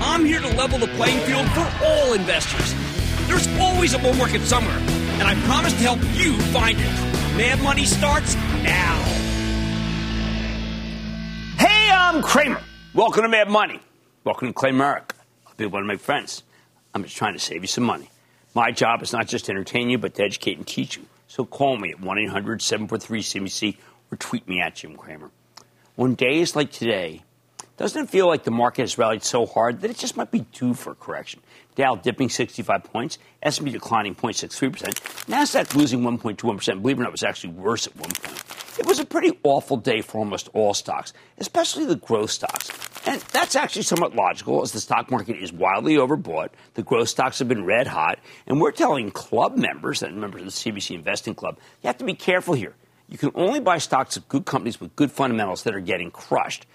I'm here to level the playing field for all investors. There's always a bull market somewhere, and I promise to help you find it. Mad Money starts now. Hey, I'm Cramer. Welcome to Mad Money. Welcome to Cramerica. People want to make friends. I'm just trying to save you some money. My job is not just to entertain you, but to educate and teach you. So call me at 1 800 743 CNBC or tweet me at Jim Cramer. On days like today, doesn't it feel like the market has rallied so hard that it just might be due for a correction? Dow dipping 65 points, S&P declining 0.63%, Nasdaq losing 1.21%. Believe it or not, it was actually worse at one point. It was a pretty awful day for almost all stocks, especially the growth stocks. And that's actually somewhat logical as the stock market is wildly overbought. The growth stocks have been red hot. And we're telling club members, and members of the CNBC Investing Club, you have to be careful here. You can only buy stocks of good companies with good fundamentals that are getting crushed.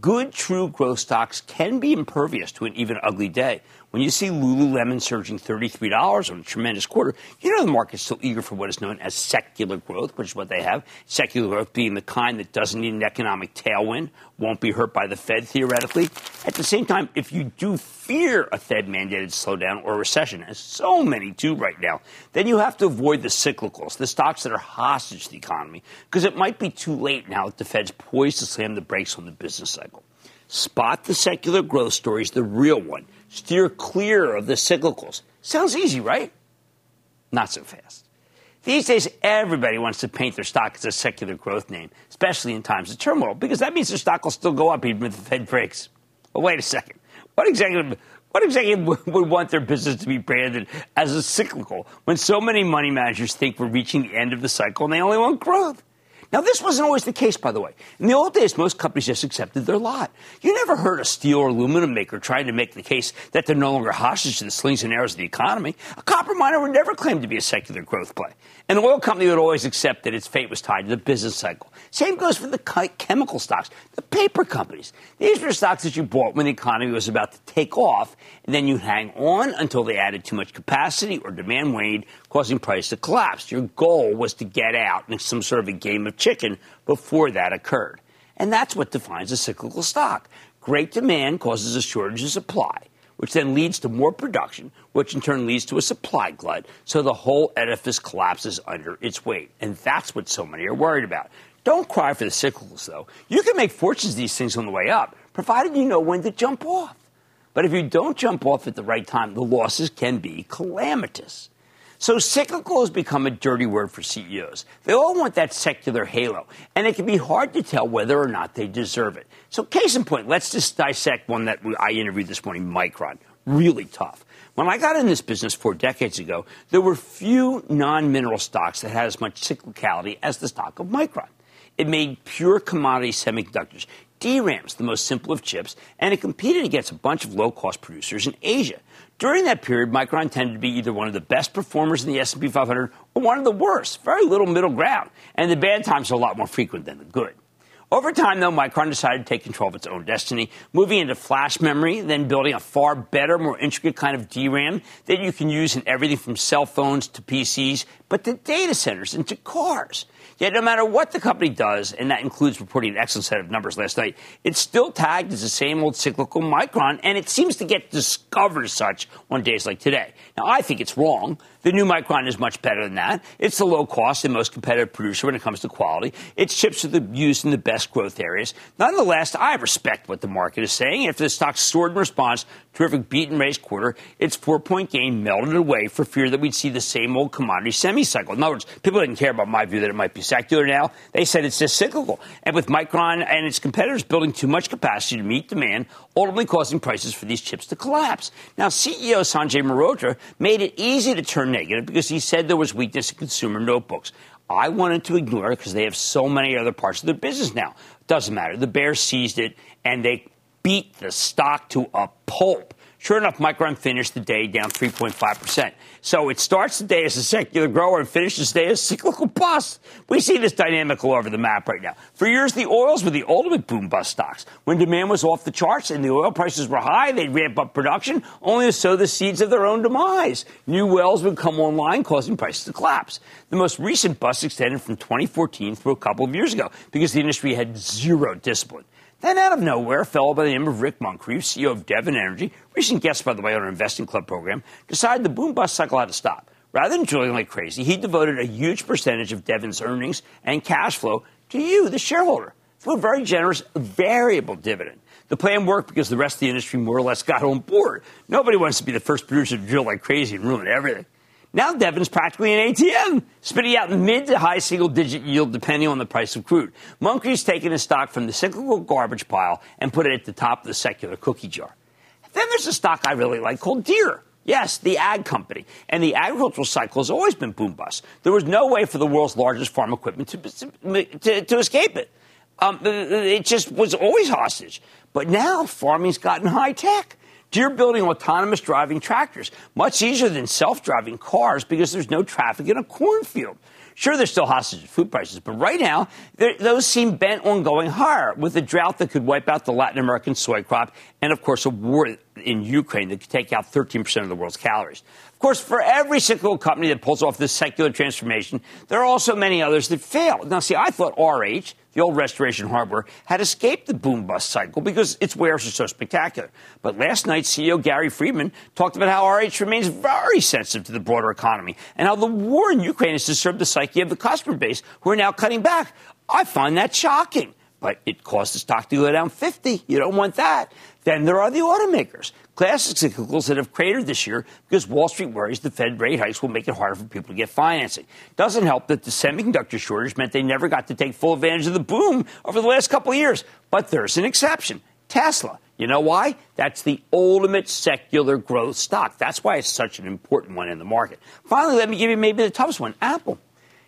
Good, true growth stocks can be impervious to an even ugly day. When you see Lululemon surging $33 on a tremendous quarter, you know the market's still eager for what is known as secular growth, which is what they have. Secular growth being the kind that doesn't need an economic tailwind, won't be hurt by the Fed theoretically. At the same time, if you do fear a Fed mandated slowdown or recession, as so many do right now, then you have to avoid the cyclicals, the stocks that are hostage to the economy, because it might be too late now that the Fed's poised to slam the brakes on the business cycle. Spot the secular growth stories, the real one steer clear of the cyclicals. Sounds easy, right? Not so fast. These days, everybody wants to paint their stock as a secular growth name, especially in times of turmoil, because that means their stock will still go up even if the Fed breaks. But wait a second. What executive, what executive would want their business to be branded as a cyclical when so many money managers think we're reaching the end of the cycle and they only want growth? Now, this wasn't always the case, by the way. In the old days, most companies just accepted their lot. You never heard a steel or aluminum maker trying to make the case that they're no longer hostage to the slings and arrows of the economy. A copper miner would never claim to be a secular growth play. An oil company would always accept that its fate was tied to the business cycle. Same goes for the chemical stocks, the paper companies. These were stocks that you bought when the economy was about to take off, and then you hang on until they added too much capacity or demand waned, causing price to collapse. Your goal was to get out in some sort of a game of chicken before that occurred. And that's what defines a cyclical stock. Great demand causes a shortage of supply, which then leads to more production, which in turn leads to a supply glut, so the whole edifice collapses under its weight. And that's what so many are worried about. Don't cry for the cyclicals, though. You can make fortunes these things on the way up, provided you know when to jump off. But if you don't jump off at the right time, the losses can be calamitous. So cyclical has become a dirty word for CEOs. They all want that secular halo, and it can be hard to tell whether or not they deserve it. So case in point, let's just dissect one that I interviewed this morning, Micron. Really tough. When I got in this business four decades ago, there were few non-mineral stocks that had as much cyclicality as the stock of Micron. It made pure commodity semiconductors, DRAMs, the most simple of chips, and it competed against a bunch of low-cost producers in Asia. During that period, Micron tended to be either one of the best performers in the S&P 500 or one of the worst. Very little middle ground, and the bad times are a lot more frequent than the good. Over time, though, Micron decided to take control of its own destiny, moving into flash memory, then building a far better, more intricate kind of DRAM that you can use in everything from cell phones to PCs, but to data centers and to cars. Yet, no matter what the company does, and that includes reporting an excellent set of numbers last night, it's still tagged as the same old cyclical Micron, and it seems to get discovered as such on days like today. Now, I think it's wrong. The new Micron is much better than that. It's the low cost and most competitive producer when it comes to quality. Its chips are used in the best growth areas. Nonetheless, I respect what the market is saying. If the stock soared in response, terrific beat and raise quarter, its four point gain melted away for fear that we'd see the same old commodity semi cycle. In other words, people didn't care about my view that it might be secular now. They said it's just cyclical. And with Micron and its competitors building too much capacity to meet demand, ultimately causing prices for these chips to collapse. Now, CEO Sanjay Mehrotra made it easy to turn negative because he said there was weakness in consumer notebooks. I wanted to ignore it because they have so many other parts of their business now. Doesn't matter. The bear seized it and they beat the stock to a pulp. Sure enough, Micron finished the day down 3.5%. So it starts the day as a secular grower and finishes the day as a cyclical bust. We see this dynamic all over the map right now. For years, the oils were the ultimate boom bust stocks. When demand was off the charts and the oil prices were high, they'd ramp up production only to sow the seeds of their own demise. New wells would come online, causing prices to collapse. The most recent bust extended from 2014 through a couple of years ago because the industry had zero discipline. Then, out of nowhere, a fellow by the name of Rick Muncrief, CEO of Devon Energy, recent guest, by the way, on our Investing Club program, decided the boom bust cycle had to stop. Rather than drilling like crazy, he devoted a huge percentage of Devon's earnings and cash flow to you, the shareholder, through a very generous variable dividend. The plan worked because the rest of the industry more or less got on board. Nobody wants to be the first producer to drill like crazy and ruin everything. Now Devon's practically an ATM, spitting out mid to high single digit yield depending on the price of crude. Muncrief's taken his stock from the cyclical garbage pile and put it at the top of the secular cookie jar. Then there's a stock I really like called Deere. Yes, the ag company. And the agricultural cycle has always been boom bust. There was no way for the world's largest farm equipment to, to, to escape it. Um, it just was always hostage. But now farming's gotten high tech. Deere building autonomous driving tractors, much easier than self driving cars because there's no traffic in a cornfield. Sure, there's still hostage food prices, but right now, those seem bent on going higher with a drought that could wipe out the Latin American soy crop and, of course, a war in Ukraine that could take out 13% of the world's calories. Of course, for every cyclical company that pulls off this secular transformation, there are also many others that fail. Now, see, I thought RH, the old restoration hardware, had escaped the boom bust cycle because its wares are so spectacular. But last night, CEO Gary Friedman talked about how RH remains very sensitive to the broader economy and how the war in Ukraine has disturbed the psyche of the customer base who are now cutting back. I find that shocking. But it caused the stock to go down 50. You don't want that. Then there are the automakers. Classic cyclicals that have cratered this year because Wall Street worries the Fed rate hikes will make it harder for people to get financing. Doesn't help that the semiconductor shortage meant they never got to take full advantage of the boom over the last couple of years. But there's an exception Tesla. You know why? That's the ultimate secular growth stock. That's why it's such an important one in the market. Finally, let me give you maybe the toughest one Apple.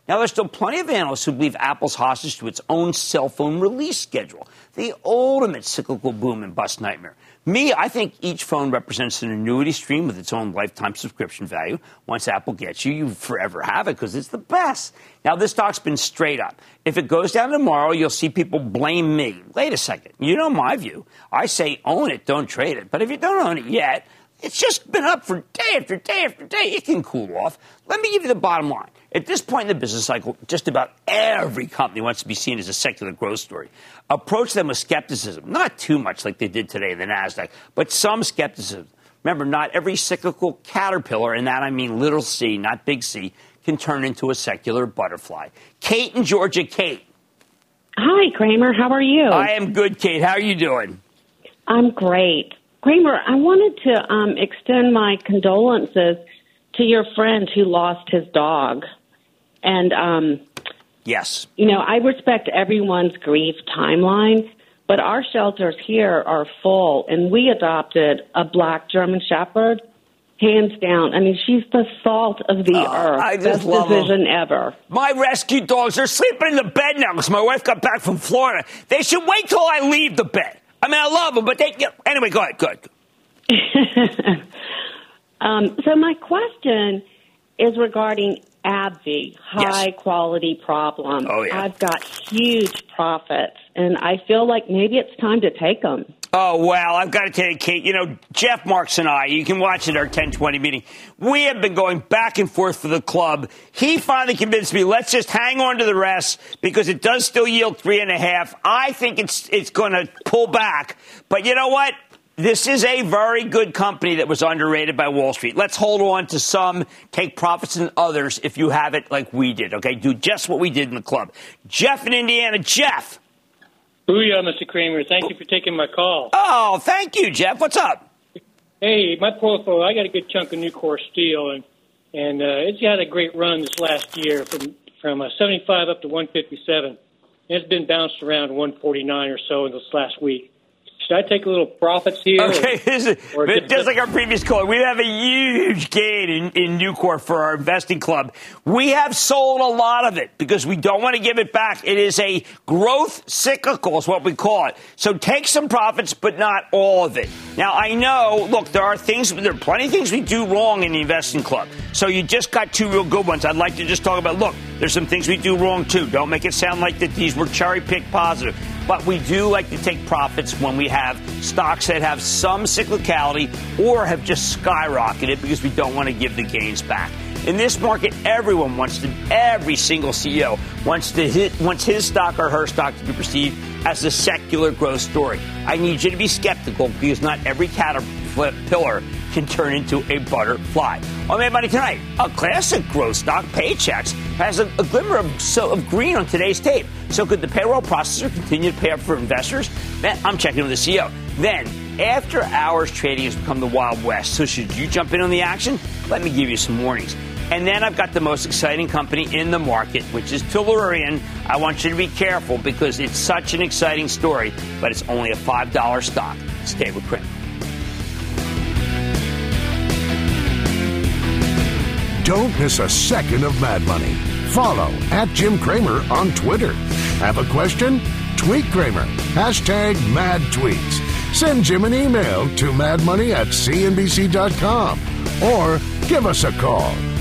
Now, there's still plenty of analysts who believe Apple's hostage to its own cell phone release schedule, the ultimate cyclical boom and bust nightmare. Me, I think each phone represents an annuity stream with its own lifetime subscription value. Once Apple gets you, you forever have it because it's the best. Now, this stock's been straight up. If it goes down tomorrow, you'll see people blame me. Wait a second. You know my view. I say own it, don't trade it. But if you don't own it yet, it's just been up for day after day after day. It can cool off. Let me give you the bottom line. At this point in the business cycle, just about every company wants to be seen as a secular growth story. Approach them with skepticism, not too much like they did today in the NASDAQ, but some skepticism. Remember, not every cyclical caterpillar, and that I mean little c, not big C, can turn into a secular butterfly. Kate in Georgia, Kate. Hi, Cramer. How are you? I am good, Kate. How are you doing? I'm great. Cramer, I wanted to um, extend my condolences to your friend who lost his dog. And um, yes, you know, I respect everyone's grief timeline, but our shelters here are full, and we adopted a black German Shepherd. Hands down. I mean, she's the salt of the uh, earth. I just Best love decision ever. My rescue dogs are sleeping in the bed now because my wife got back from Florida. They should wait till I leave the bed. I mean, I love them, but they. Anyway, go ahead. Good. um, so my question is regarding AbbVie, high yes. quality problem. Oh, yeah. I've got huge profits and I feel like maybe it's time to take them. Oh, well, I've got to tell you, Kate, you know, Jeff Marks and I, you can watch it our 1020 meeting. We have been going back and forth for the club. He finally convinced me, let's just hang on to the rest because it does still yield three and a half. I think it's, it's going to pull back. But you know what? This is a very good company that was underrated by Wall Street. Let's hold on to some, take profits in others if you have it like we did, okay? Do just what we did in the club. Jeff in Indiana. Jeff. Booyah, Mr. Cramer. Thank you for taking my call. Oh, thank you, Jeff. What's up? Hey, my portfolio, I got a good chunk of Nucor steel, and and uh, it's had a great run this last year from from uh, 75 up to 157. And It's been bounced around 149 or so in this last week. Should I take a little profits here? Okay, or, or just, just, like our previous call, we have a huge gain in, in Nucor for our investing club. We have sold a lot of it because we don't want to give it back. It is a growth cyclical, is what we call it. So take some profits, but not all of it. Now I know, look, there are things, there are plenty of things we do wrong in the investing club. So you just got two real good ones. I'd like to just talk about. Look, there's some things we do wrong too. Don't make it sound like that these were cherry picked positive. But we do like to take profits when we have stocks that have some cyclicality or have just skyrocketed because we don't want to give the gains back. In this market, everyone wants to, every single CEO wants to hit, wants his stock or her stock to be perceived as a secular growth story. I need you to be skeptical because not every caterpillar can turn into a butterfly. On Mad Money tonight, a classic growth stock, Paychex, has a, a glimmer of, so, of green on today's tape. So could the payroll processor continue to pay up for investors? I'm checking with the CEO. Then, after hours trading has become the Wild West, so should you jump in on the action? Let me give you some warnings. And then I've got the most exciting company in the market, which is Tellurian. I want you to be careful because it's such an exciting story, but it's only a $5 stock. Stay with Cramer. Don't miss a second of Mad Money. Follow at Jim Cramer on Twitter. Have a question? Tweet Cramer. Hashtag mad tweets. Send Jim an email to madmoney at cnbc.com or give us a call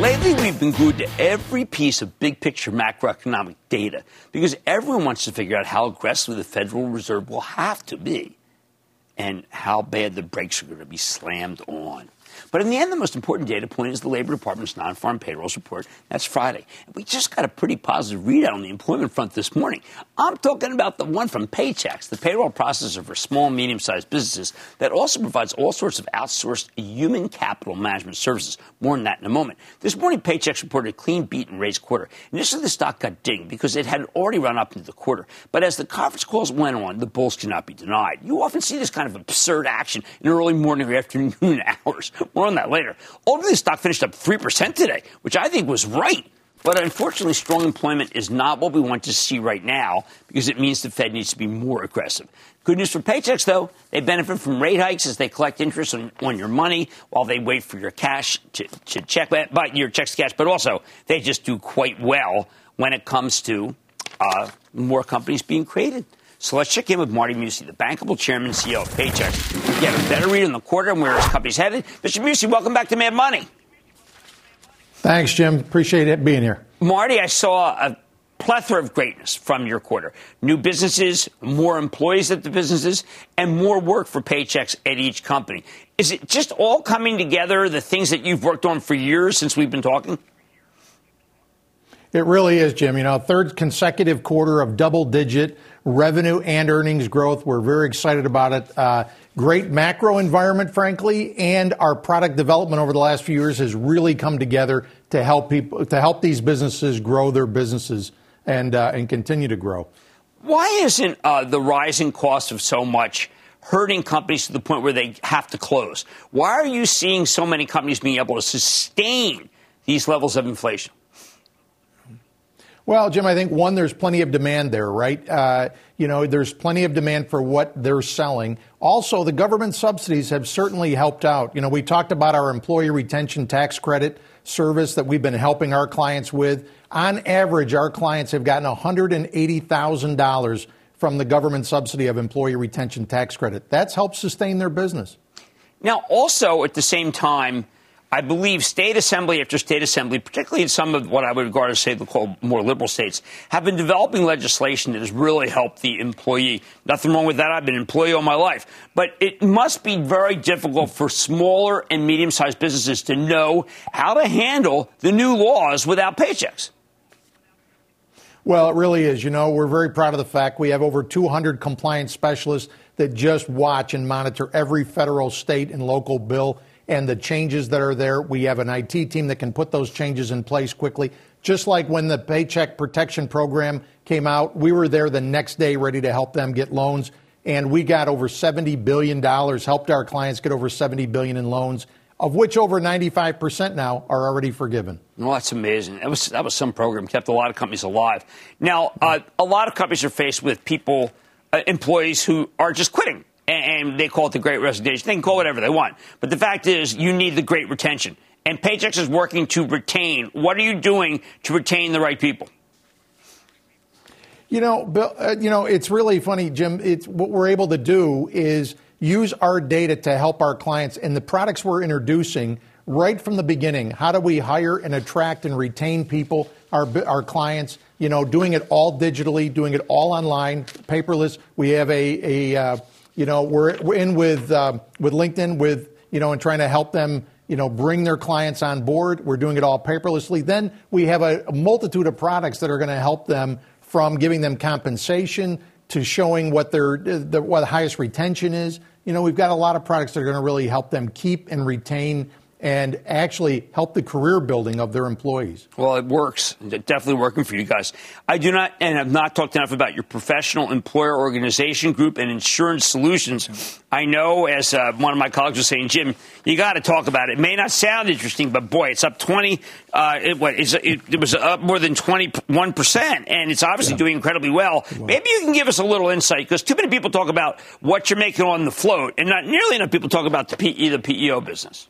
Lately, we've been glued to every piece of big picture macroeconomic data because everyone wants to figure out how aggressive the Federal Reserve will have to be and how bad the brakes are going to be slammed on. But in the end, the most important data point is the Labor Department's non farm payrolls report. That's Friday. We just got a pretty positive readout on the employment front this morning. I'm talking about the one from Paychex, the payroll processor for small, medium sized businesses that also provides all sorts of outsourced human capital management services. More on that in a moment. This morning, Paychex reported a clean beat and raised quarter. Initially, the stock got dinged because it had already run up into the quarter. But as the conference calls went on, the bulls cannot be denied. You often see this kind of absurd action in early morning or afternoon hours. More on that later. Ultimately, the stock finished up 3% today, which I think was right. But unfortunately, strong employment is not what we want to see right now because it means the Fed needs to be more aggressive. Good news for Paychex, though. They benefit from rate hikes as they collect interest on, on your money while they wait for your cash to, to check, but your checks to cash. But also, they just do quite well when it comes to uh, more companies being created. So let's check in with Marty Mucci, the bankable chairman and CEO of Paychex. Get a better read on the quarter and where his company's headed. Mr. Mucci, welcome back to Mad Money. Thanks, Jim. Appreciate it being here. Marty, I saw a plethora of greatness from your quarter. New businesses, more employees at the businesses, and more work for Paychex at each company. Is it just all coming together, the things that you've worked on for years since we've been talking? It really is, Jim. You know, third consecutive quarter of double digit revenue and earnings growth. We're very excited about it. Uh, great macro environment, frankly, and our product development over the last few years has really come together to help people, to help these businesses grow their businesses and, uh, and continue to grow. Why isn't uh, the rising cost of so much hurting companies to the point where they have to close? Why are you seeing so many companies being able to sustain these levels of inflation? Well, Jim, I think one, there's plenty of demand there, right? Uh, you know, there's plenty of demand for what they're selling. Also, the government subsidies have certainly helped out. You know, we talked about our employee retention tax credit service that we've been helping our clients with. On average, our clients have gotten $180,000 from the government subsidy of employee retention tax credit. That's helped sustain their business. Now, also at the same time, I believe state assembly after state assembly, particularly in some of what I would regard as, say, the called more liberal states, have been developing legislation that has really helped the employee. Nothing wrong with that. I've been an employee all my life. But it must be very difficult for smaller and medium sized businesses to know how to handle the new laws without Paychex. Well, it really is. You know, we're very proud of the fact we have over 200 compliance specialists that just watch and monitor every federal, state, and local bill and the changes that are there. We have an IT team that can put those changes in place quickly. Just like when the Paycheck Protection Program came out, we were there the next day ready to help them get loans. And we got over $70 billion, helped our clients get over 70 billion in loans, of which over 95% now are already forgiven. Well, that's amazing. That was, that was some program, kept a lot of companies alive. Now, uh, a lot of companies are faced with people, uh, employees who are just quitting and they call it the great resignation. They can call whatever they want. But the fact is, you need the great retention. And Paychex is working to retain. What are you doing to retain the right people? You know, Bill, uh, you know, it's really funny, Jim. It's what we're able to do is use our data to help our clients and the products we're introducing right from the beginning. How do we hire and attract and retain people, our our clients? You know, doing it all digitally, doing it all online, paperless. We have a a uh, you know, we're, in with, uh, with LinkedIn with, you know, and trying to help them, you know, bring their clients on board. We're doing it all paperlessly. Then we have a, a multitude of products that are going to help them from giving them compensation to showing what their, the, what the highest retention is. You know, we've got a lot of products that are going to really help them keep and retain and actually help the career building of their employees. Well, it works. It's definitely working for you guys. I do not, and have not talked enough about your professional employer organization group and insurance solutions. I know, as uh, one of my colleagues was saying, Jim, you got to talk about it. It may not sound interesting, but boy, it's up 20, uh, it, what, it, it, was up more than 21%, and it's obviously yeah. doing incredibly well. well. Maybe you can give us a little insight, because too many people talk about what you're making on the float, and not nearly enough people talk about the PE, the PEO business.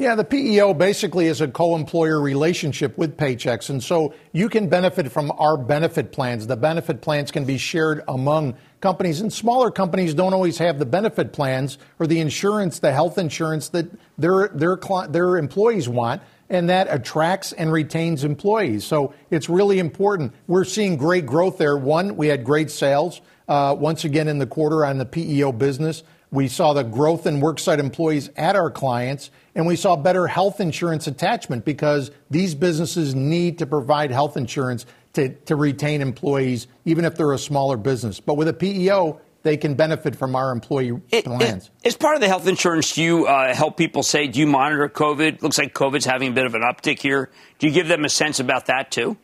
Yeah, the PEO basically is a co employer relationship with Paychex. And so you can benefit from our benefit plans. The benefit plans can be shared among companies. And smaller companies don't always have the benefit plans or the insurance, the health insurance that their, their, their employees want. And that attracts and retains employees. So it's really important. We're seeing great growth there. One, we had great sales uh, once again in the quarter on the PEO business. We saw the growth in worksite employees at our clients, and we saw better health insurance attachment because these businesses need to provide health insurance to, to retain employees, even if they're a smaller business. But with a PEO, they can benefit from our employee it, plans. It, as part of the health insurance, do you uh, help people say, do you monitor COVID? Looks like COVID's having a bit of an uptick here. Do you give them a sense about that too?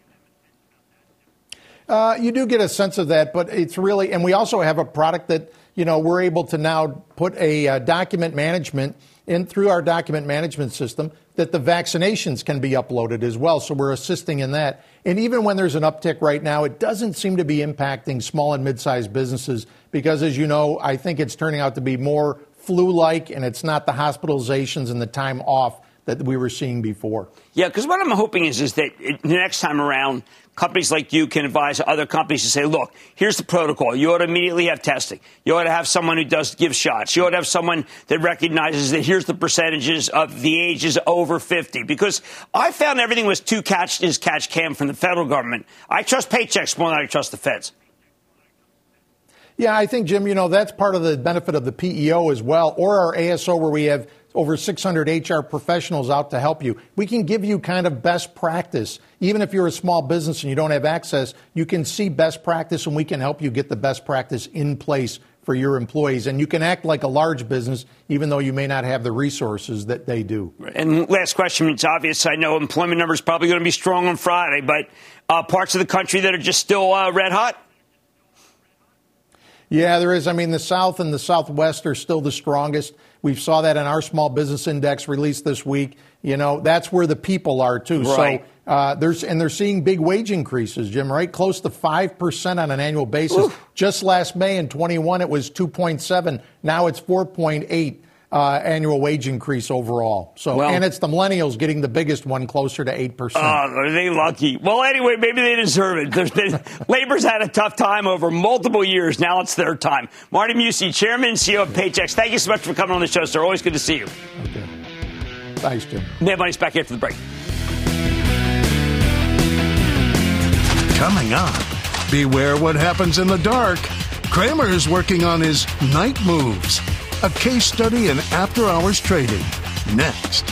Uh, you do get a sense of that, but it's really, and we also have a product that, you know, we're able to now put a uh, document management in through our document management system that the vaccinations can be uploaded as well. So we're assisting in that. And even when there's an uptick right now, it doesn't seem to be impacting small and mid-sized businesses because, as you know, I think it's turning out to be more flu-like, and it's not the hospitalizations and the time off that we were seeing before. Yeah, because what I'm hoping is is that the next time around, companies like you can advise other companies to say, look, here's the protocol. You ought to immediately have testing. You ought to have someone who does give shots. You ought to have someone that recognizes that here's the percentages of the ages over 50. Because I found everything was too catch is catch cam from the federal government. I trust Paychex more than I trust the feds. Yeah, I think, Jim, you know, that's part of the benefit of the PEO as well, or our ASO where we have over 600 HR professionals out to help you. We can give you kind of best practice. Even if you're a small business and you don't have access, you can see best practice and we can help you get the best practice in place for your employees. And you can act like a large business even though you may not have the resources that they do. And last question, it's obvious. I know employment numbers probably going to be strong on Friday, but uh, parts of the country that are just still uh, red hot? Yeah, there is. I mean, the South and the Southwest are still the strongest. We saw that in our small business index released this week. You know, that's where the people are too. Right. So uh, there's and they're seeing big wage increases, Jim. Right, close to five percent on an annual basis. Oof. Just last May in 21, it was 2.7. Now it's 4.8 uh, annual wage increase overall. So, Well- and it's the millennials getting the biggest one, closer to eight percent. Oh, are they lucky? Well, anyway, maybe they deserve it. There's been labor's had a tough time over multiple years. Now it's their time. Marty Mucci, Chairman and CEO of Paychex. Thank you so much for coming on the show, sir. Always good to see you. okay. Thanks, Jim. Mad Money's back after the break. Coming up, beware what happens in the dark. Cramer is working on his night moves, a case study in after hours trading. Next.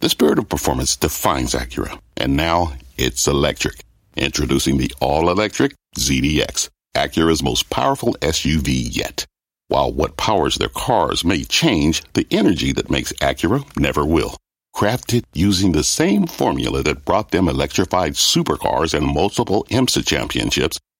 The spirit of performance defines Acura, and now it's electric. Introducing the all-electric ZDX, Acura's most powerful SUV yet. While what powers their cars may change, the energy that makes Acura never will. Crafted using the same formula that brought them electrified supercars and multiple IMSA championships,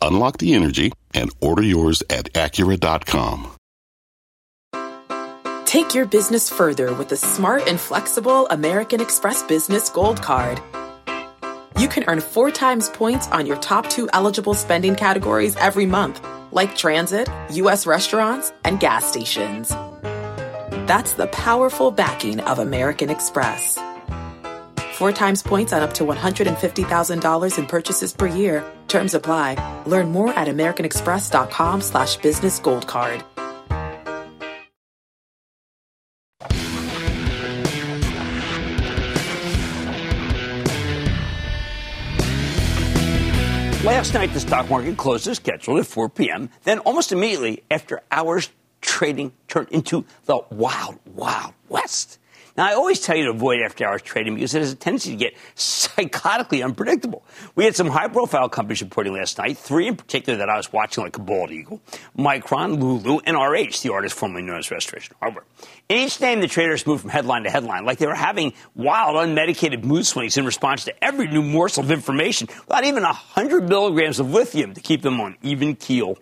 Unlock the energy and order yours at Acura.com. Take your business further with the smart and flexible American Express Business Gold Card. You can earn four times points on your top two eligible spending categories every month, like transit, U.S. restaurants, and gas stations. That's the powerful backing of American Express. Four times points on up to $150,000 in purchases per year. Terms apply. Learn more at americanexpress.com slash business gold card. Last night, the stock market closed as scheduled at 4 p.m. Then, almost immediately after hours, trading turned into the wild, wild west. Now, I always tell you to avoid after hours trading because it has a tendency to get psychotically unpredictable. We had some high profile companies reporting last night, three in particular that I was watching like a bald eagle Micron, Lulu, and RH, the artist formerly known as Restoration Hardware. In each name, the traders moved from headline to headline, like they were having wild, unmedicated mood swings in response to every new morsel of information without even 100 milligrams of lithium to keep them on even keel.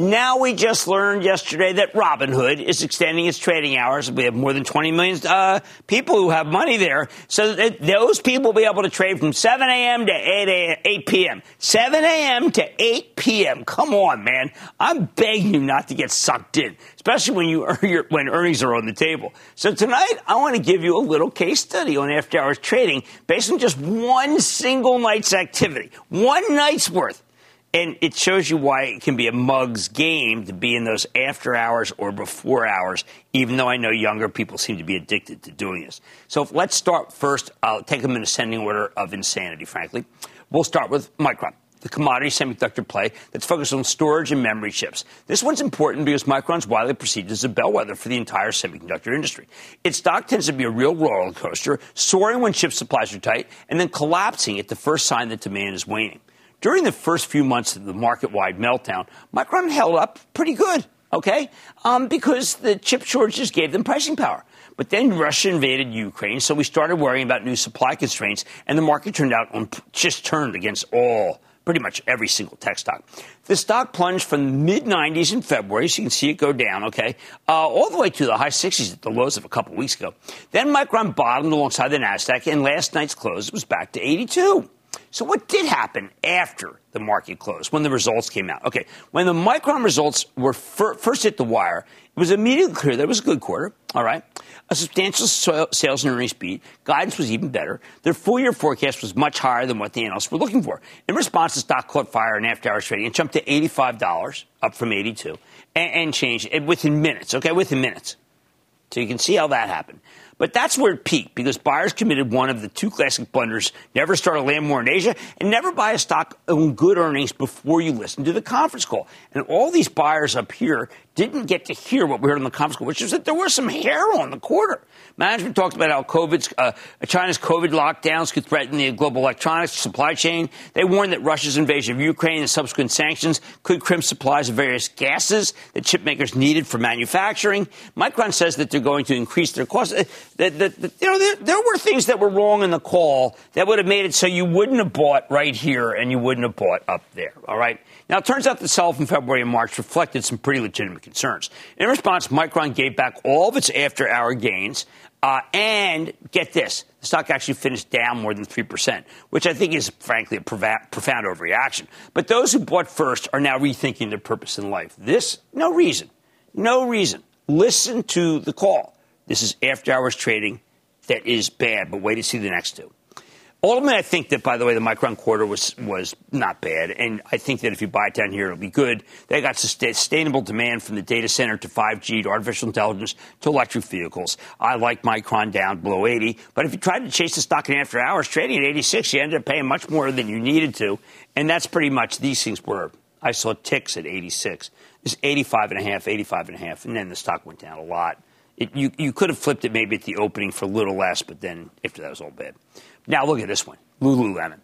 Now we just learned yesterday that Robinhood is extending its trading hours. We have more than 20 million uh, people who have money there. So those people will be able to trade from 7 a.m. to 8, a, 8 p.m. 7 a.m. to 8 p.m. Come on, man. I'm begging you not to get sucked in, especially when you your, when earnings are on the table. So tonight, I want to give you a little case study on after hours trading based on just one single night's activity, one night's worth. And it shows you why it can be a mug's game to be in those after hours or before hours, even though I know younger people seem to be addicted to doing this. So let's start first. I'll take them in ascending order of insanity, frankly. We'll start with Micron the commodity semiconductor play that's focused on storage and memory chips. This one's important because Micron's widely perceived as a bellwether for the entire semiconductor industry. Its stock tends to be a real roller coaster, soaring when chip supplies are tight and then collapsing at the first sign that demand is waning. During the first few months of the market wide meltdown, Micron held up pretty good, okay? Um, because the chip shortages gave them pricing power. But then Russia invaded Ukraine, so we started worrying about new supply constraints, and the market turned out on, just turned against all pretty much every single tech stock. The stock plunged from the mid 90s in February, so you can see it go down, okay, uh, all the way to the high 60s at the lows of a couple weeks ago. Then Micron bottomed alongside the NASDAQ, and last night's close was back to 82. So what did happen after the market closed when the results came out? Okay, when the Micron results were fir- first hit the wire, it was immediately clear that it was a good quarter. All right, a substantial sales and earnings beat. Guidance was even better. Their full-year forecast was much higher than what the analysts were looking for. In response, the stock caught fire in after-hours trading and jumped to eighty-five dollars, up from eighty-two, and, and changed within minutes. Okay, within minutes. So you can see how that happened. But that's where it peaked because buyers committed one of the two classic blunders never start a land war in Asia and never buy a stock on good earnings before you listen to the conference call. And all these buyers up here didn't get to hear what we heard on the conference call, which is that there was some hair on the quarter. Management talked about how COVID's, uh, China's COVID lockdowns could threaten the global electronics supply chain. They warned that Russia's invasion of Ukraine and subsequent sanctions could crimp supplies of various gases that chip makers needed for manufacturing. Micron says that they're going to increase their costs. Uh, that, that, that, you know, there, there were things that were wrong in the call that would have made it so you wouldn't have bought right here and you wouldn't have bought up there. All right. Now, it turns out the sell in February and March reflected some pretty legitimate concerns. In response, Micron gave back all of its after hour gains. Uh, and get this, the stock actually finished down more than 3%, which I think is, frankly, a profound overreaction. But those who bought first are now rethinking their purpose in life. This, no reason. No reason. Listen to the call. This is after hours trading that is bad, but wait to see the next two. Ultimately, I think that, by the way, the Micron quarter was was not bad, and I think that if you buy it down here, it'll be good. They got sustainable demand from the data center to 5G to artificial intelligence to electric vehicles. I like Micron down below 80, but if you tried to chase the stock in after hours trading at 86, you ended up paying much more than you needed to, and that's pretty much these things were. I saw ticks at 86. It's 85 and a half, 85 and a half, and then the stock went down a lot. It, you, you could have flipped it maybe at the opening for a little less, but then after that was all bad. Now look at this one, Lululemon.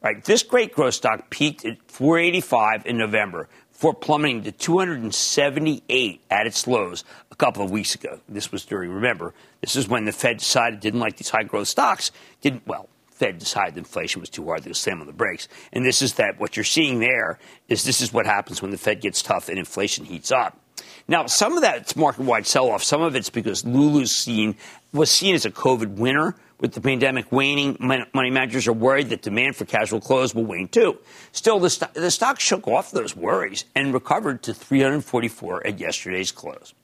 Right, this great growth stock peaked at 485 in November before plummeting to 278 at its lows a couple of weeks ago. This was during, remember, this is when the Fed decided didn't like these high growth stocks. Didn't well, Fed decided inflation was too hard to slam on the brakes. And this is that what you're seeing there is this is what happens when the Fed gets tough and inflation heats up. Now, some of that's market wide sell off. Some of it's because Lulu's seen was seen as a COVID winner with the pandemic waning, money managers are worried that demand for casual clothes will wane too. Still, the, st- the stock shook off those worries and recovered to 344 at yesterday's close.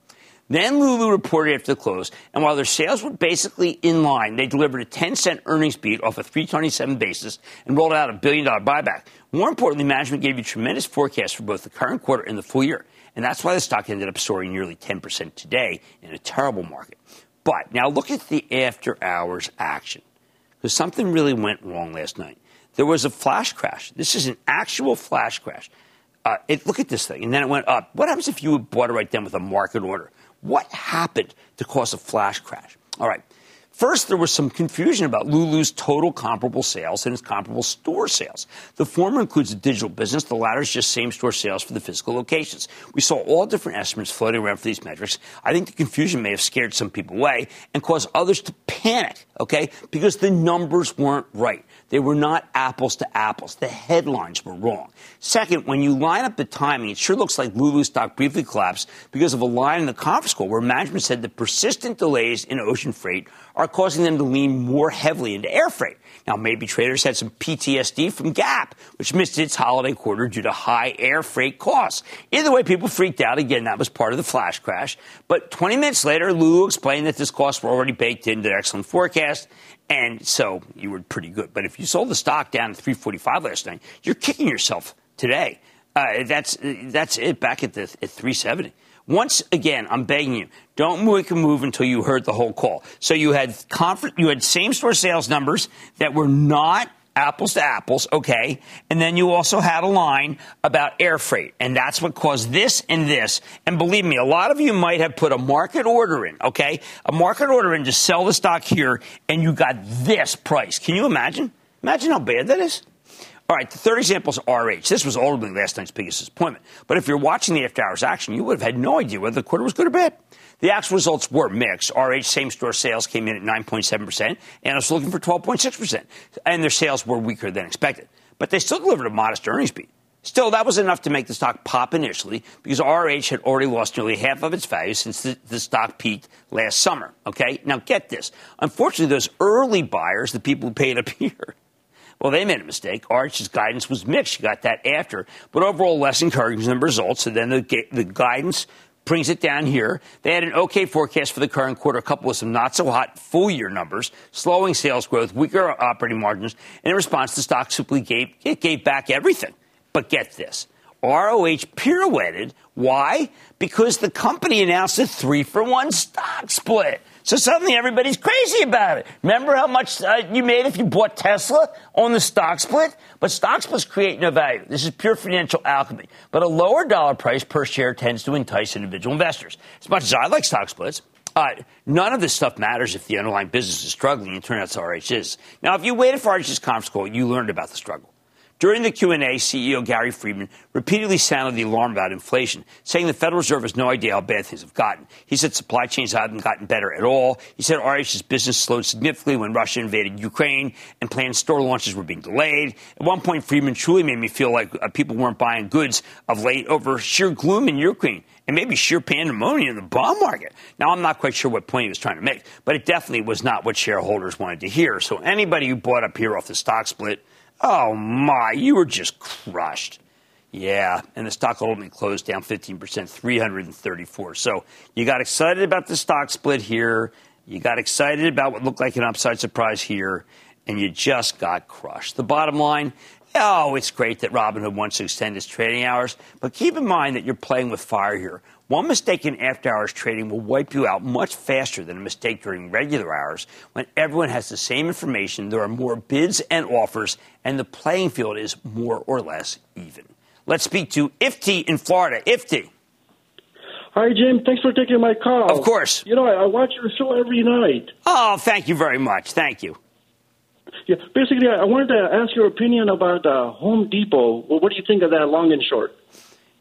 Then Lulu reported after the close, and while their sales were basically in line, they delivered a 10 cent earnings beat off a 327 basis and rolled out a billion dollar buyback. More importantly, management gave you tremendous forecasts for both the current quarter and the full year. And that's why the stock ended up soaring nearly 10% today in a terrible market. But now look at the after hours action. Because something really went wrong last night. There was a flash crash. This is an actual flash crash. Uh, it, look at this thing. And then it went up. What happens if you bought it right then with a market order? What happened to cause a flash crash? All right. First, there was some confusion about Lulu's total comparable sales and its comparable store sales. The former includes the digital business, the latter is just same store sales for the physical locations. We saw all different estimates floating around for these metrics. I think the confusion may have scared some people away and caused others to panic, okay, because the numbers weren't right. They were not apples to apples. The headlines were wrong. Second, when you line up the timing, it sure looks like Lulu stock briefly collapsed because of a line in the conference call where management said the persistent delays in ocean freight are causing them to lean more heavily into air freight. Now, maybe traders had some PTSD from Gap, which missed its holiday quarter due to high air freight costs. Either way, people freaked out. Again, that was part of the flash crash. But 20 minutes later, Lulu explained that this costs were already baked into their excellent forecast and so you were pretty good. But if you sold the stock down to 345 last night, you're kicking yourself today. Uh, that's that's it back at the at 370. Once again, I'm begging you, don't make a move until you heard the whole call. So you had conf- you had same store sales numbers that were not apples to apples, okay? And then you also had a line about air freight, and that's what caused this and this. And believe me, a lot of you might have put a market order in, okay? A market order in to sell the stock here, and you got this price. Can you imagine? Imagine how bad that is. All right, the third example is RH. This was ultimately last night's biggest disappointment. But if you're watching the after hours action, you would have had no idea whether the quarter was good or bad. The actual results were mixed. RH same store sales came in at 9.7%, and was looking for 12.6%. And their sales were weaker than expected. But they still delivered a modest earnings beat. Still, that was enough to make the stock pop initially because RH had already lost nearly half of its value since the, the, stock peaked last summer. Okay? Now get this. Unfortunately, those early buyers, the people who paid up here, well, they made a mistake. RH's guidance was mixed. You got that after. But overall, less encouraging than results. And then the, the guidance brings it down here. They had an okay forecast for the current quarter, coupled with some not so hot full year numbers, slowing sales growth, weaker operating margins. And in response, the stock simply gave, it gave back everything. But get this. RH pirouetted. Why? Because the company announced a three for one stock split. So suddenly everybody's crazy about it. Remember how much uh, you made if you bought Tesla on the stock split? But stock splits create no value. This is pure financial alchemy. But a lower dollar price per share tends to entice individual investors. As much as I like stock splits, uh, none of this stuff matters if the underlying business is struggling. It turns out RH is. Now, if you waited for RH's conference call, you learned about the struggle. During the Q&A, CEO Gary Friedman repeatedly sounded the alarm about inflation, saying the Federal Reserve has no idea how bad things have gotten. He said supply chains haven't gotten better at all. He said RH's business slowed significantly when Russia invaded Ukraine and planned store launches were being delayed. At one point, Friedman truly made me feel like uh, people weren't buying goods of late over sheer gloom in Ukraine and maybe sheer pandemonium in the bond market. Now, I'm not quite sure what point he was trying to make, but it definitely was not what shareholders wanted to hear. So anybody who bought up here off the stock split – Oh my, you were just crushed. Yeah, and the stock ultimately closed down 15%, 334. So you got excited about the stock split here. You got excited about what looked like an upside surprise here, and you just got crushed. The bottom line oh, it's great that Robinhood wants to extend its trading hours, but keep in mind that you're playing with fire here. One mistake in after hours trading will wipe you out much faster than a mistake during regular hours when everyone has the same information, there are more bids and offers, and the playing field is more or less even. Let's speak to Ifti in Florida. Ifti. Hi, Jim. Thanks for taking my call. Of course. You know, I, I watch your show every night. Oh, thank you very much. Thank you. Yeah, basically, I wanted to ask your opinion about uh, Home Depot. Well, what do you think of that, long and short?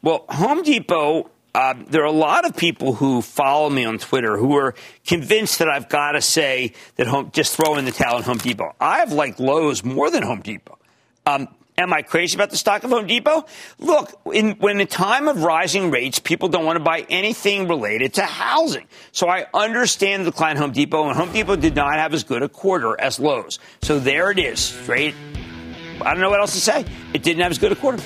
Well, Home Depot uh, there are a lot of people who follow me on Twitter who are convinced that I've got to say that home, just throw in the towel at Home Depot. I've liked Lowe's more than Home Depot. Um, am I crazy about the stock of Home Depot? Look, in, when the time of rising rates, people don't want to buy anything related to housing. So I understand the decline Home Depot, and Home Depot did not have as good a quarter as Lowe's. So there it is, straight. I don't know what else to say. It didn't have as good a quarter.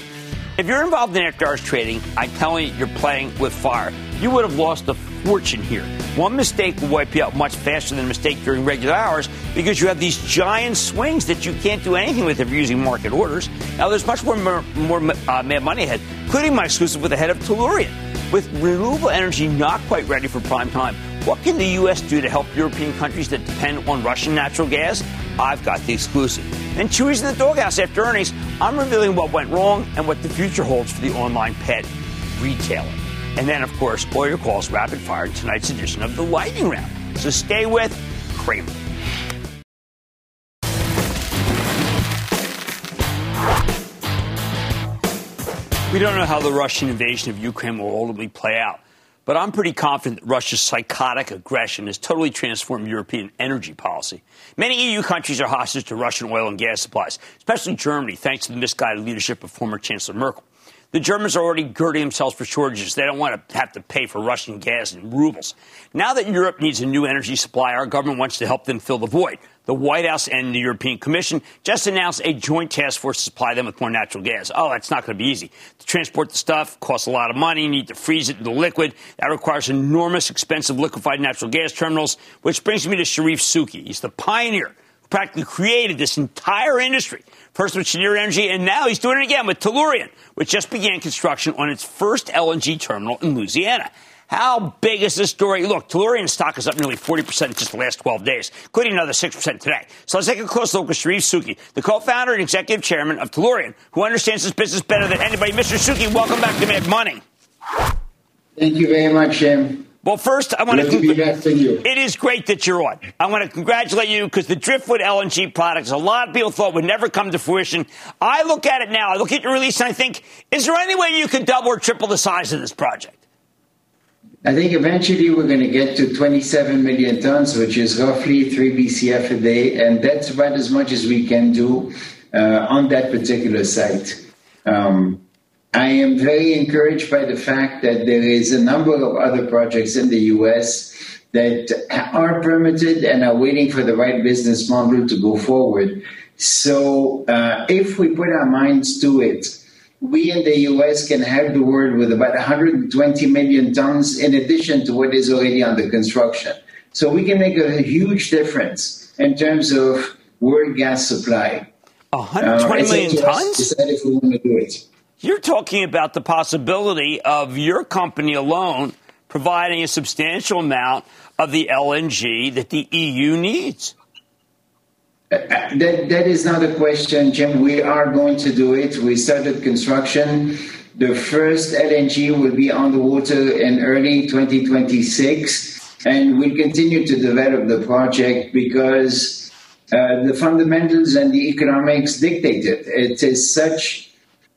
If you're involved in after hours trading, I'm telling you, you're playing with fire. You would have lost a fortune here. One mistake will wipe you out much faster than a mistake during regular hours because you have these giant swings that you can't do anything with if you're using market orders. Now, there's much more, more, uh, mad money ahead, including my exclusive with the head of Tellurian. With renewable energy not quite ready for prime time, what can the U.S. do to help European countries that depend on Russian natural gas? I've got the exclusive. And Chewy's in the doghouse after earnings. I'm revealing what went wrong and what the future holds for the online pet retailer. And then, of course, all your calls rapid fire in tonight's edition of the Lightning Round. So stay with Cramer. We don't know how the Russian invasion of Ukraine will ultimately play out but I'm pretty confident that Russia's psychotic aggression has totally transformed European energy policy. Many EU countries are hostage to Russian oil and gas supplies, especially Germany, thanks to the misguided leadership of former Chancellor Merkel. The Germans are already girding themselves for shortages. They don't want to have to pay for Russian gas in rubles. Now that Europe needs a new energy supply, our government wants to help them fill the void. The White House and the European Commission just announced a joint task force to supply them with more natural gas. Oh, that's not going to be easy. To transport the stuff costs a lot of money. You need to freeze it into liquid. That requires enormous, expensive liquefied natural gas terminals, which brings me to Charif Souki. He's the pioneer practically created this entire industry. First with Cheniere Energy, and now he's doing it again with Tellurian, which just began construction on its first LNG terminal in Louisiana. How big is this story? Look, Tellurian stock is up nearly 40% in just the last 12 days, including another 6% today. So let's take a close look at Charif Souki, the co-founder and executive chairman of Tellurian, who understands this business better than anybody. Mr. Souki, welcome back to Mad Money. Thank you very much, Jim. Well, first, I want to. to be back with you. It is great that you're on. I want to congratulate you because the Driftwood LNG products, a lot of people thought would never come to fruition. I look at it now. I look at your release and I think, is there any way you could double or triple the size of this project? I think eventually we're going to get to 27 million tons, which is roughly 3 BCF a day, and that's about as much as we can do uh, on that particular site. Um, I am very encouraged by the fact that there is a number of other projects in the U.S. that are permitted and are waiting for the right business model to go forward. So uh, if we put our minds to it, we in the US can help the world with about 120 million tons in addition to what is already under construction. So we can make a huge difference in terms of world gas supply. 120 uh, million tons? Decide if we want to do it. You're talking about the possibility of your company alone providing a substantial amount of the LNG that the EU needs. Uh, that, that is not a question, Jim. We are going to do it. We started construction. The first LNG will be on the water in early 2026, and we continue to develop the project because uh, the fundamentals and the economics dictate it. It is such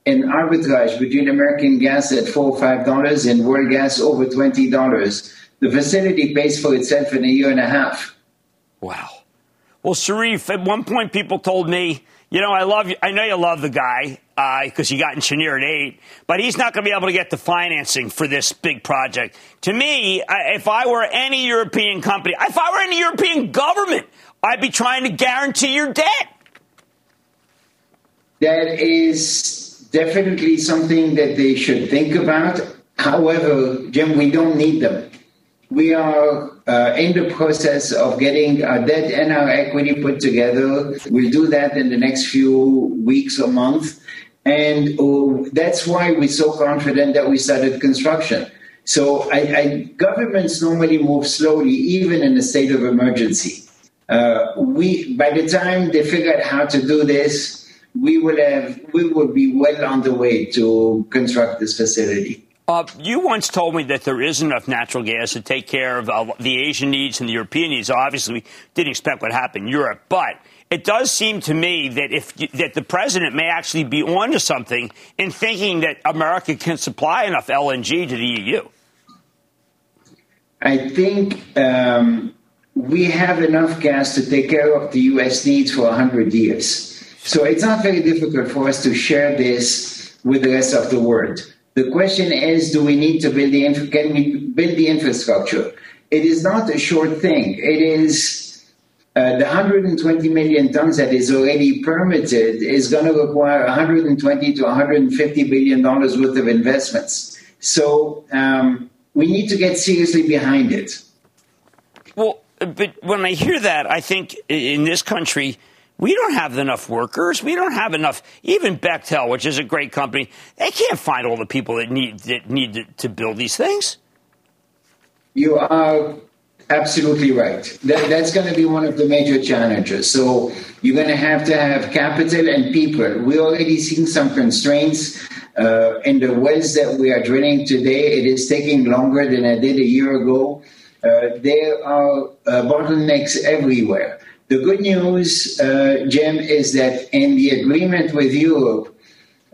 an arbitrage between American gas at four or five dollars and world gas over twenty dollars. The facility pays for itself in a year and a half. Wow. Well, Charif, at one point people told me, you know, I love you. I know you love the guy because uh, he got at eight, but he's not going to be able to get the financing for this big project. To me, I, if I were any European company, if I were any European government, I'd be trying to guarantee your debt. That is definitely something that they should think about. However, Jim, we don't need them. We are uh, in the process of getting our debt and our equity put together. We'll do that in the next few weeks or months. And uh, that's why we're so confident that we started construction. So I, I, governments normally move slowly, even in a state of emergency. Uh, we, by the time they figure out how to do this, we will have, we will be well on the way to construct this facility. Uh, you once told me that there is enough natural gas to take care of uh, the Asian needs and the European needs. Obviously, we didn't expect what happened in Europe, but it does seem to me that if that the president may actually be onto something in thinking that America can supply enough LNG to the EU. I think um, we have enough gas to take care of the U.S. needs for 100 years. So it's not very difficult for us to share this with the rest of the world. The question is, do we need to build the can we build the infrastructure? It is not a short thing. It is uh, the 120 million tons that is already permitted is going to require 120 to 150 billion dollars worth of investments. So um, we need to get seriously behind it. Well, but when I hear that, I think in this country we don't have enough workers. We don't have enough. Even Bechtel, which is a great company, they can't find all the people that need that need to, to build these things. You are absolutely right. That, that's going to be one of the major challenges. So you're going to have to have capital and people. We're already seeing some constraints. Uh, in the wells that we are drilling today, it is taking longer than I did a year ago. Uh, there are uh, bottlenecks everywhere. The good news, uh, Jim, is that in the agreement with Europe,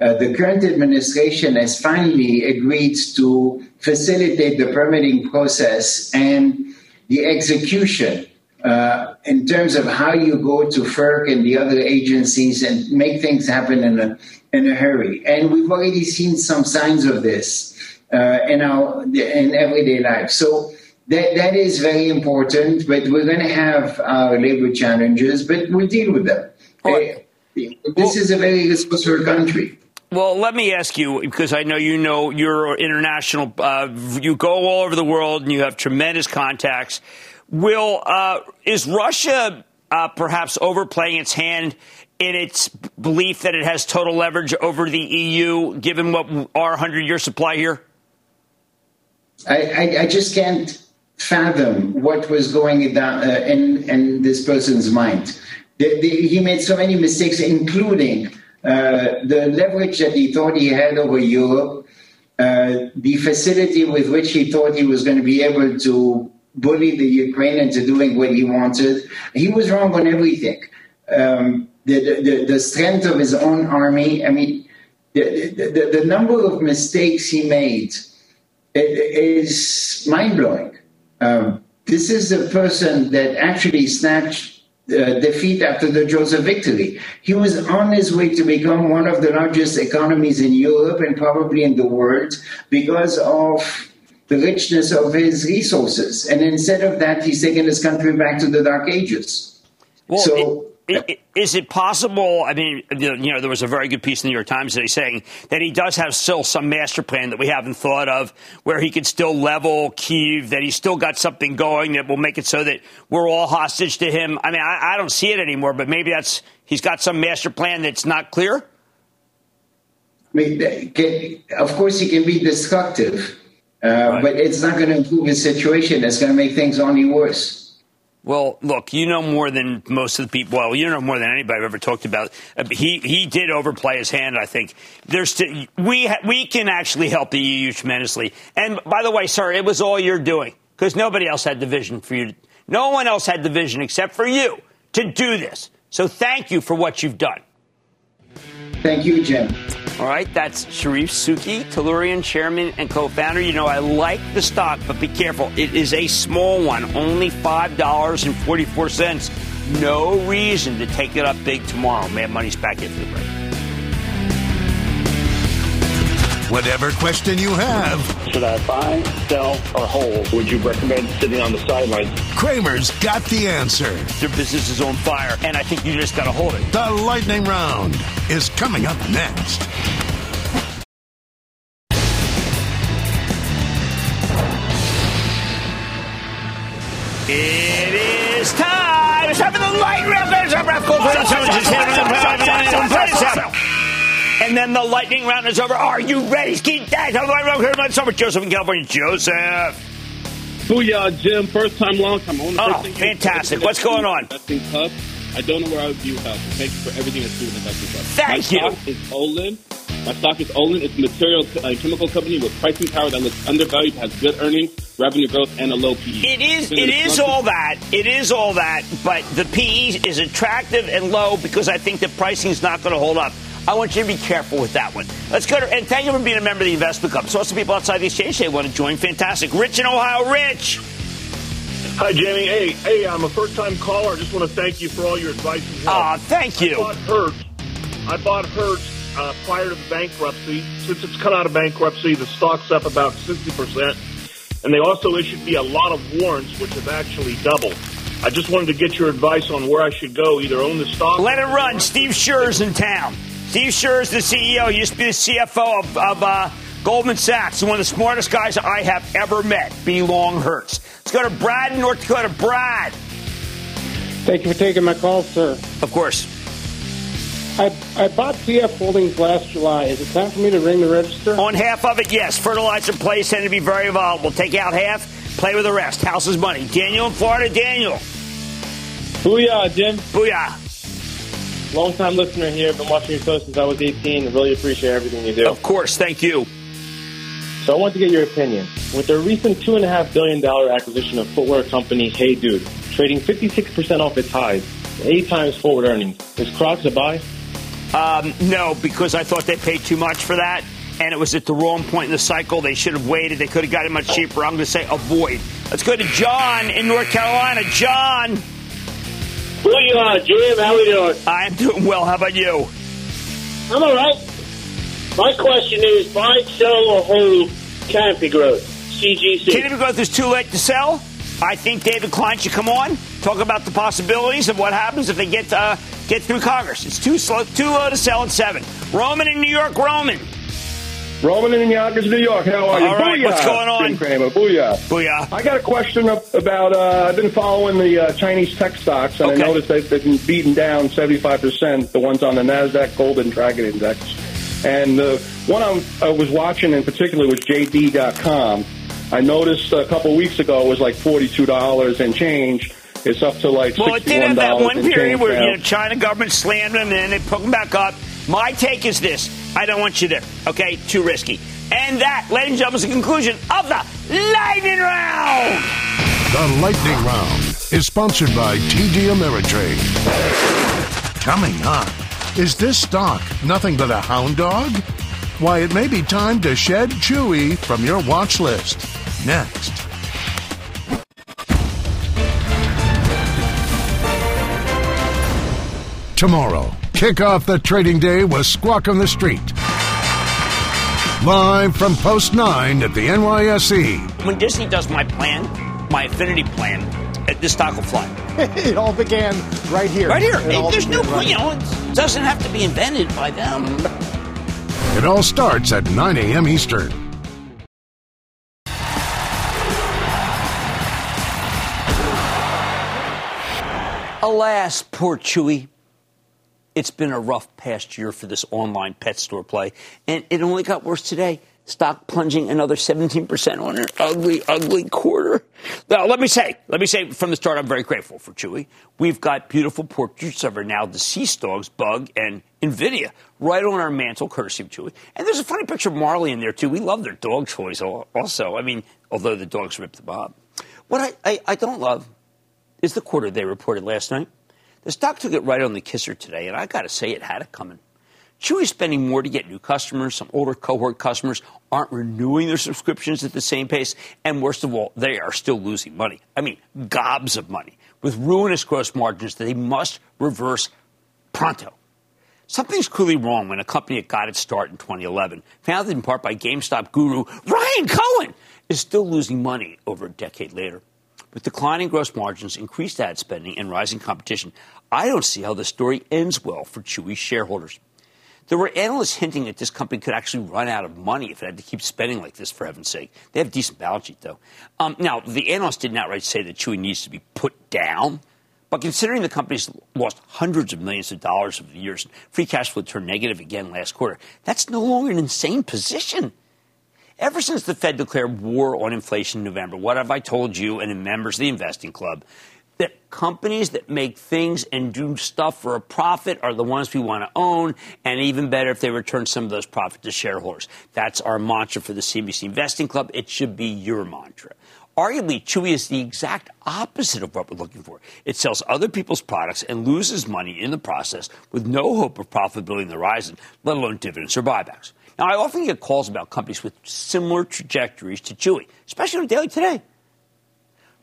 uh, the current administration has finally agreed to facilitate the permitting process and the execution uh, in terms of how you go to FERC and the other agencies and make things happen in a in a hurry. And we've already seen some signs of this uh, in our in everyday life. So that that is very important. But we're going to have our labor challenges, but we'll deal with them. Uh, this is a very resourceful country. Well, let me ask you because I know you know you're international. Uh, you go all over the world and you have tremendous contacts. Will uh, is Russia uh, perhaps overplaying its hand in its belief that it has total leverage over the EU, given what our hundred-year supply here? I, I, I, just can't fathom what was going down uh, in in this person's mind. The, the, he made so many mistakes, including uh, the leverage that he thought he had over Europe, uh, the facility with which he thought he was going to be able to bully the Ukraine into doing what he wanted. He was wrong on everything. Um, the, the, the, strength of his own army, I mean, the, the, the number of mistakes he made is mind blowing. Um, this is a person that actually snatched uh, defeat after the Joseph victory. He was on his way to become one of the largest economies in Europe and probably in the world because of the richness of his resources. And instead of that, he's taken his country back to the Dark Ages. Well, so. It, is it possible? I mean, you know, there was a very good piece in the New York Times today saying that he does have still some master plan that we haven't thought of, where he could still level Kiev, that he's still got something going that will make it so that we're all hostage to him. I mean, I, I don't see it anymore, but maybe that's he's got some master plan that's not clear. I mean, of course, he can be destructive, uh, right. but it's not going to improve his situation. It's going to make things only worse. Well, look, you know more than most of the people. Well, you know more than anybody I've ever talked about. Uh, he he did overplay his hand. I think there's we ha, we can actually help the EU tremendously. And by the way, sir, it was all you're doing because nobody else had the vision for you. No one else had the vision except for you to do this. So thank you for what you've done. Thank you, Jim. All right, that's Charif Souki, Tellurian chairman and co-founder. You know, I like the stock, but be careful. It is a small one, only $5.44. No reason to take it up big tomorrow. Mad Money's back into the break. Whatever question you have. Should I buy, sell, or hold? Would you recommend sitting on the sidelines? Cramer's got the answer. Your business is on fire, and I think you just got to hold it. The lightning round is coming up next. It is time. It's time for the lightning round. And then the lightning round is over. Are you ready? Keep that. It's over. Joseph in California. Joseph. Booyah, Jim. First time, long time. Oh, fantastic. What's going on? I don't know where I would view help. Thank you for everything that's doing Investing Club. Thank My you. Stock is Olin. My stock is Olin. It's a material uh, chemical company with pricing power that looks undervalued, has good earnings, revenue growth, and a low PE. It is. It is all that. It is all that. But the PE is attractive and low because I think the pricing is not going to hold up. I want you to be careful with that one. Let's go to, and thank you for being a member of the Investment Club. So, some people outside the exchange they want to join. Fantastic. Rich in Ohio. Rich. Hi, Jamie. Hey, hey, I'm a first-time caller. I just want to thank you for all your advice and help. Ah, thank you. I bought Hertz. I bought Hertz uh, prior to the bankruptcy. Since it's come out of bankruptcy, the stock's up about 60%. And they also issued me a lot of warrants, which have actually doubled. I just wanted to get your advice on where I should go, either own the stock. Let it run. Steve Scherr's in town. Steve Scherr is the CEO, He used to be the CFO of, of uh, Goldman Sachs, one of the smartest guys I have ever met. B. Long Hertz. Let's go to Brad in North Dakota. Brad. Thank you for taking my call, sir. Of course. I, I bought CF Holdings last July. Is it time for me to ring the register? On half of it, yes. Fertilizer plays tend to be very volatile. Take out half, play with the rest. House is money. Daniel in Florida. Daniel. Booyah, Jim. Booyah. Long time listener here. Been watching your show since I was 18. Really appreciate everything you do. Of course. Thank you. So I want to get your opinion. With their recent $2.5 billion acquisition of footwear company Hey Dude, trading 56% off its highs, eight times forward earnings, is Crocs a buy? Um, no, because I thought they paid too much for that, and it was at the wrong point in the cycle. They should have waited. They could have got it much cheaper. I'm going to say avoid. Let's go to John in North Carolina. John. Booyah, Jim. How are you doing? I'm doing well. How about you? I'm all right. My question is buy, sell, or hold Canopy Growth, CGC. Canopy Growth is too late to sell. I think David Klein should come on, talk about the possibilities of what happens if they get uh, get through Congress. It's too slow, too low to sell at seven. Roman in New York, Roman. Roman in Yonkers, New York. How are you? All right, Booyah, what's going on? Jim Cramer. Booyah. Booyah. I got a question about. Uh, I've been following the uh, Chinese tech stocks, and Okay. I noticed they've been beaten down 75%. The ones on the Nasdaq Golden Dragon Index, and the one I'm, I was watching in particular was JD.com. I noticed a couple weeks ago it was like forty-two dollars and change. It's up to like Well, it did have that one and period where now. you know China government slammed them, and then they put them back up. My take is this: I don't want you there. Okay, too risky. And that, ladies and gentlemen, is the conclusion of the lightning round. The Lightning Round is sponsored by TD Ameritrade. Coming up, is this stock nothing but a hound dog? Why, it may be time to shed Chewy from your watch list. Next. Tomorrow, kick off the trading day with Squawk on the Street. Live from Post 9 at the NYSE. When Disney does my plan, my affinity plan, this stock will fly. it all began right here. Right here. It all There's no began right point, you know, it doesn't have to be invented by them. It all starts at 9 a.m. Eastern. Alas, poor Chewy. It's been a rough past year for this online pet store play, and it only got worse today. Stock plunging another 17% on an ugly, ugly quarter. Now, let me say, let me say from the start, I'm very grateful for Chewy. We've got beautiful portraits of our now deceased dogs, Bug and Nvidia, right on our mantle, courtesy of Chewy. And there's a funny picture of Marley in there, too. We love their dog toys also. I mean, although the dogs ripped the up. What I, I, I don't love is the quarter they reported last night. The stock took it right on the kisser today, and I got to say it had it coming. Chewy's spending more to get new customers. Some older cohort customers aren't renewing their subscriptions at the same pace. And worst of all, they are still losing money. I mean, gobs of money with ruinous gross margins that they must reverse pronto. Something's clearly wrong when a company that got its start in 2011, founded in part by GameStop guru Ryan Cohen, is still losing money over a decade later. With declining gross margins, increased ad spending, and rising competition, I don't see how the story ends well for Chewy shareholders. There were analysts hinting that this company could actually run out of money if it had to keep spending like this, for heaven's sake. They have a decent balance sheet, though. Um, now, the analysts didn't outright say that Chewy needs to be put down. But considering the company's lost hundreds of millions of dollars over the years, free cash flow turned negative again last quarter, that's no longer an insane position. Ever since the Fed declared war on inflation in November, what have I told you and the members of the investing club? That companies that make things and do stuff for a profit are the ones we want to own, and even better if they return some of those profits to shareholders. That's our mantra for the CNBC Investing Club. It should be your mantra. Arguably, Chewy is the exact opposite of what we're looking for. It sells other people's products and loses money in the process with no hope of profitability in the horizon, let alone dividends or buybacks. Now, I often get calls about companies with similar trajectories to Chewy, especially on Daily Today.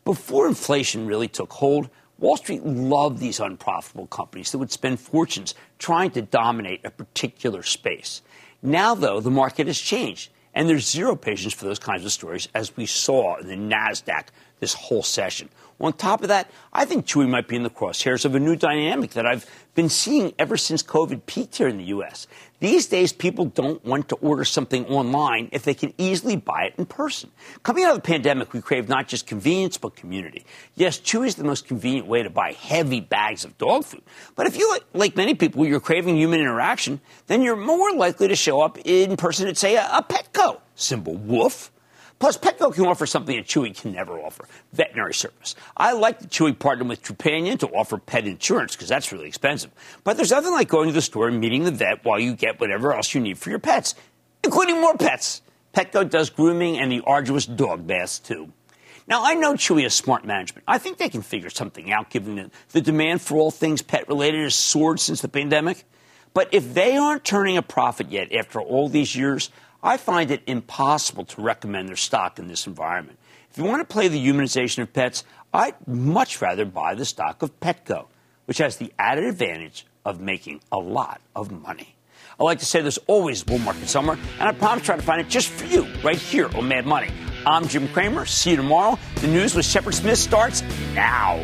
Before inflation really took hold, Wall Street loved these unprofitable companies that would spend fortunes trying to dominate a particular space. Now, though, the market has changed, and there's zero patience for those kinds of stories, as we saw in the NASDAQ this whole session. On top of that, I think Chewy might be in the crosshairs of a new dynamic that I've been seeing ever since COVID peaked here in the U.S. These days, people don't want to order something online if they can easily buy it in person. Coming out of the pandemic, we crave not just convenience, but community. Yes, Chewy is the most convenient way to buy heavy bags of dog food. But if you, like many people, you're craving human interaction, then you're more likely to show up in person at, say, a, Petco. Symbol woof. Plus, Petco can offer something that Chewy can never offer veterinary service. I like that Chewy partnered with Trupanion to offer pet insurance because that's really expensive. But there's nothing like going to the store and meeting the vet while you get whatever else you need for your pets, including more pets. Petco does grooming and the arduous dog baths, too. Now, I know Chewy has smart management. I think they can figure something out given that the demand for all things pet related has soared since the pandemic. But if they aren't turning a profit yet after all these years, I find it impossible to recommend their stock in this environment. If you want to play the humanization of pets, I'd much rather buy the stock of Petco, which has the added advantage of making a lot of money. I like to say there's always a bull market somewhere, and I promise to try to find it just for you right here on Mad Money. I'm Jim Cramer. See you tomorrow. The news with Shepard Smith starts now.